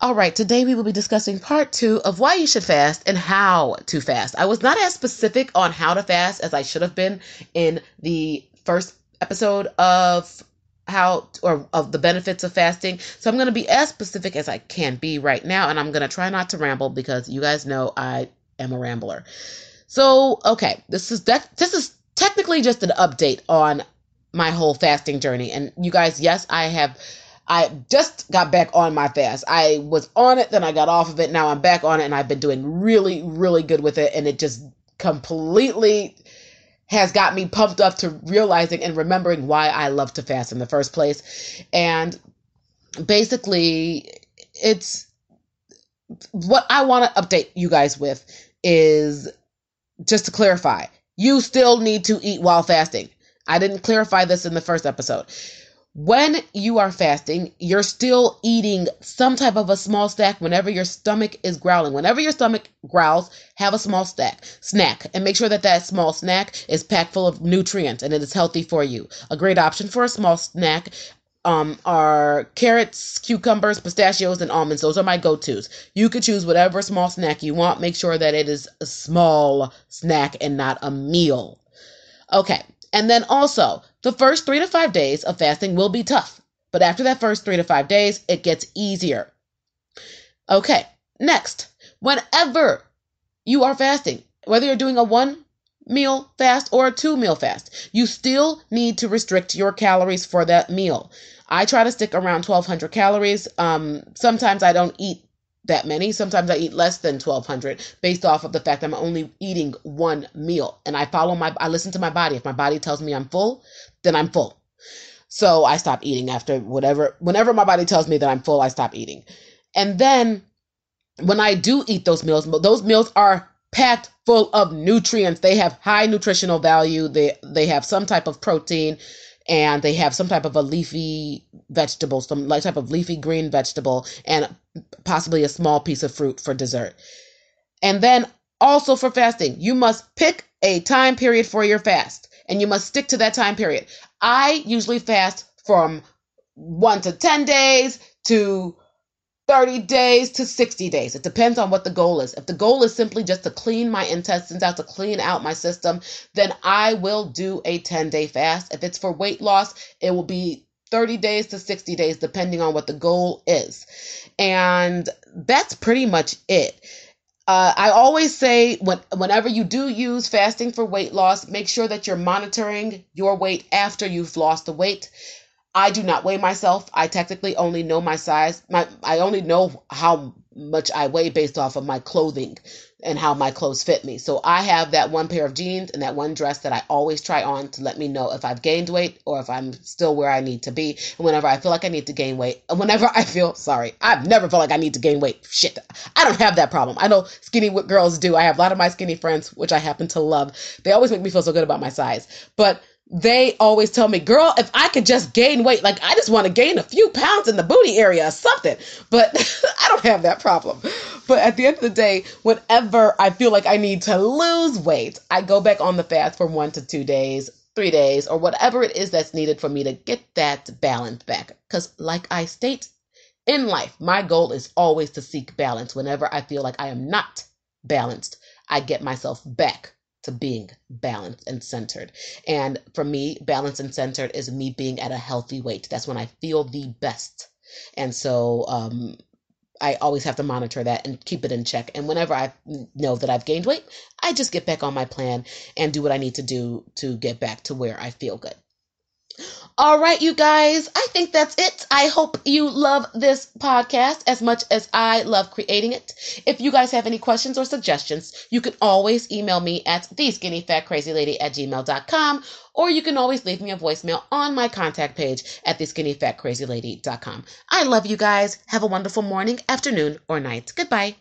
All right, today we will be discussing part two of why you should fast and how to fast. I was not as specific on how to fast as I should have been in the first episode of how or of the benefits of fasting. So I'm going to be as specific as I can be right now and I'm going to try not to ramble because you guys know I am a rambler. So, okay, this is that this is technically just an update on my whole fasting journey and you guys, yes, I have I just got back on my fast. I was on it, then I got off of it. Now I'm back on it, and I've been doing really, really good with it. And it just completely has got me pumped up to realizing and remembering why I love to fast in the first place. And basically, it's what I want to update you guys with is just to clarify you still need to eat while fasting. I didn't clarify this in the first episode when you are fasting, you're still eating some type of a small snack whenever your stomach is growling. Whenever your stomach growls, have a small snack, snack, and make sure that that small snack is packed full of nutrients and it is healthy for you. A great option for a small snack um, are carrots, cucumbers, pistachios, and almonds. Those are my go-tos. You could choose whatever small snack you want. Make sure that it is a small snack and not a meal. Okay, and then also, the first three to five days of fasting will be tough, but after that first three to five days, it gets easier. Okay, next, whenever you are fasting, whether you're doing a one meal fast or a two meal fast, you still need to restrict your calories for that meal. I try to stick around 1200 calories. Um, sometimes I don't eat that many. Sometimes I eat less than 1200 based off of the fact I'm only eating one meal and I follow my I listen to my body. If my body tells me I'm full, then I'm full. So I stop eating after whatever whenever my body tells me that I'm full, I stop eating. And then when I do eat those meals, those meals are packed full of nutrients. They have high nutritional value. They they have some type of protein and they have some type of a leafy vegetable, some like type of leafy green vegetable, and possibly a small piece of fruit for dessert. And then also for fasting, you must pick a time period for your fast and you must stick to that time period. I usually fast from one to 10 days to 30 days to 60 days. It depends on what the goal is. If the goal is simply just to clean my intestines out, to clean out my system, then I will do a 10 day fast. If it's for weight loss, it will be 30 days to 60 days, depending on what the goal is. And that's pretty much it. Uh, I always say when, whenever you do use fasting for weight loss, make sure that you're monitoring your weight after you've lost the weight. I do not weigh myself. I technically only know my size. My I only know how much I weigh based off of my clothing and how my clothes fit me. So I have that one pair of jeans and that one dress that I always try on to let me know if I've gained weight or if I'm still where I need to be. And whenever I feel like I need to gain weight, and whenever I feel sorry, I've never felt like I need to gain weight. Shit, I don't have that problem. I know skinny girls do. I have a lot of my skinny friends, which I happen to love. They always make me feel so good about my size. But they always tell me, girl, if I could just gain weight, like I just want to gain a few pounds in the booty area or something. But I don't have that problem. But at the end of the day, whenever I feel like I need to lose weight, I go back on the fast for one to two days, three days, or whatever it is that's needed for me to get that balance back. Because, like I state in life, my goal is always to seek balance. Whenever I feel like I am not balanced, I get myself back to being balanced and centered. And for me, balanced and centered is me being at a healthy weight. That's when I feel the best. And so um, I always have to monitor that and keep it in check. And whenever I know that I've gained weight, I just get back on my plan and do what I need to do to get back to where I feel good. All right, you guys, I think that's it. I hope you love this podcast as much as I love creating it. If you guys have any questions or suggestions, you can always email me at theskinnyfatcrazylady at gmail.com or you can always leave me a voicemail on my contact page at theskinnyfatcrazylady.com. I love you guys. Have a wonderful morning, afternoon, or night. Goodbye.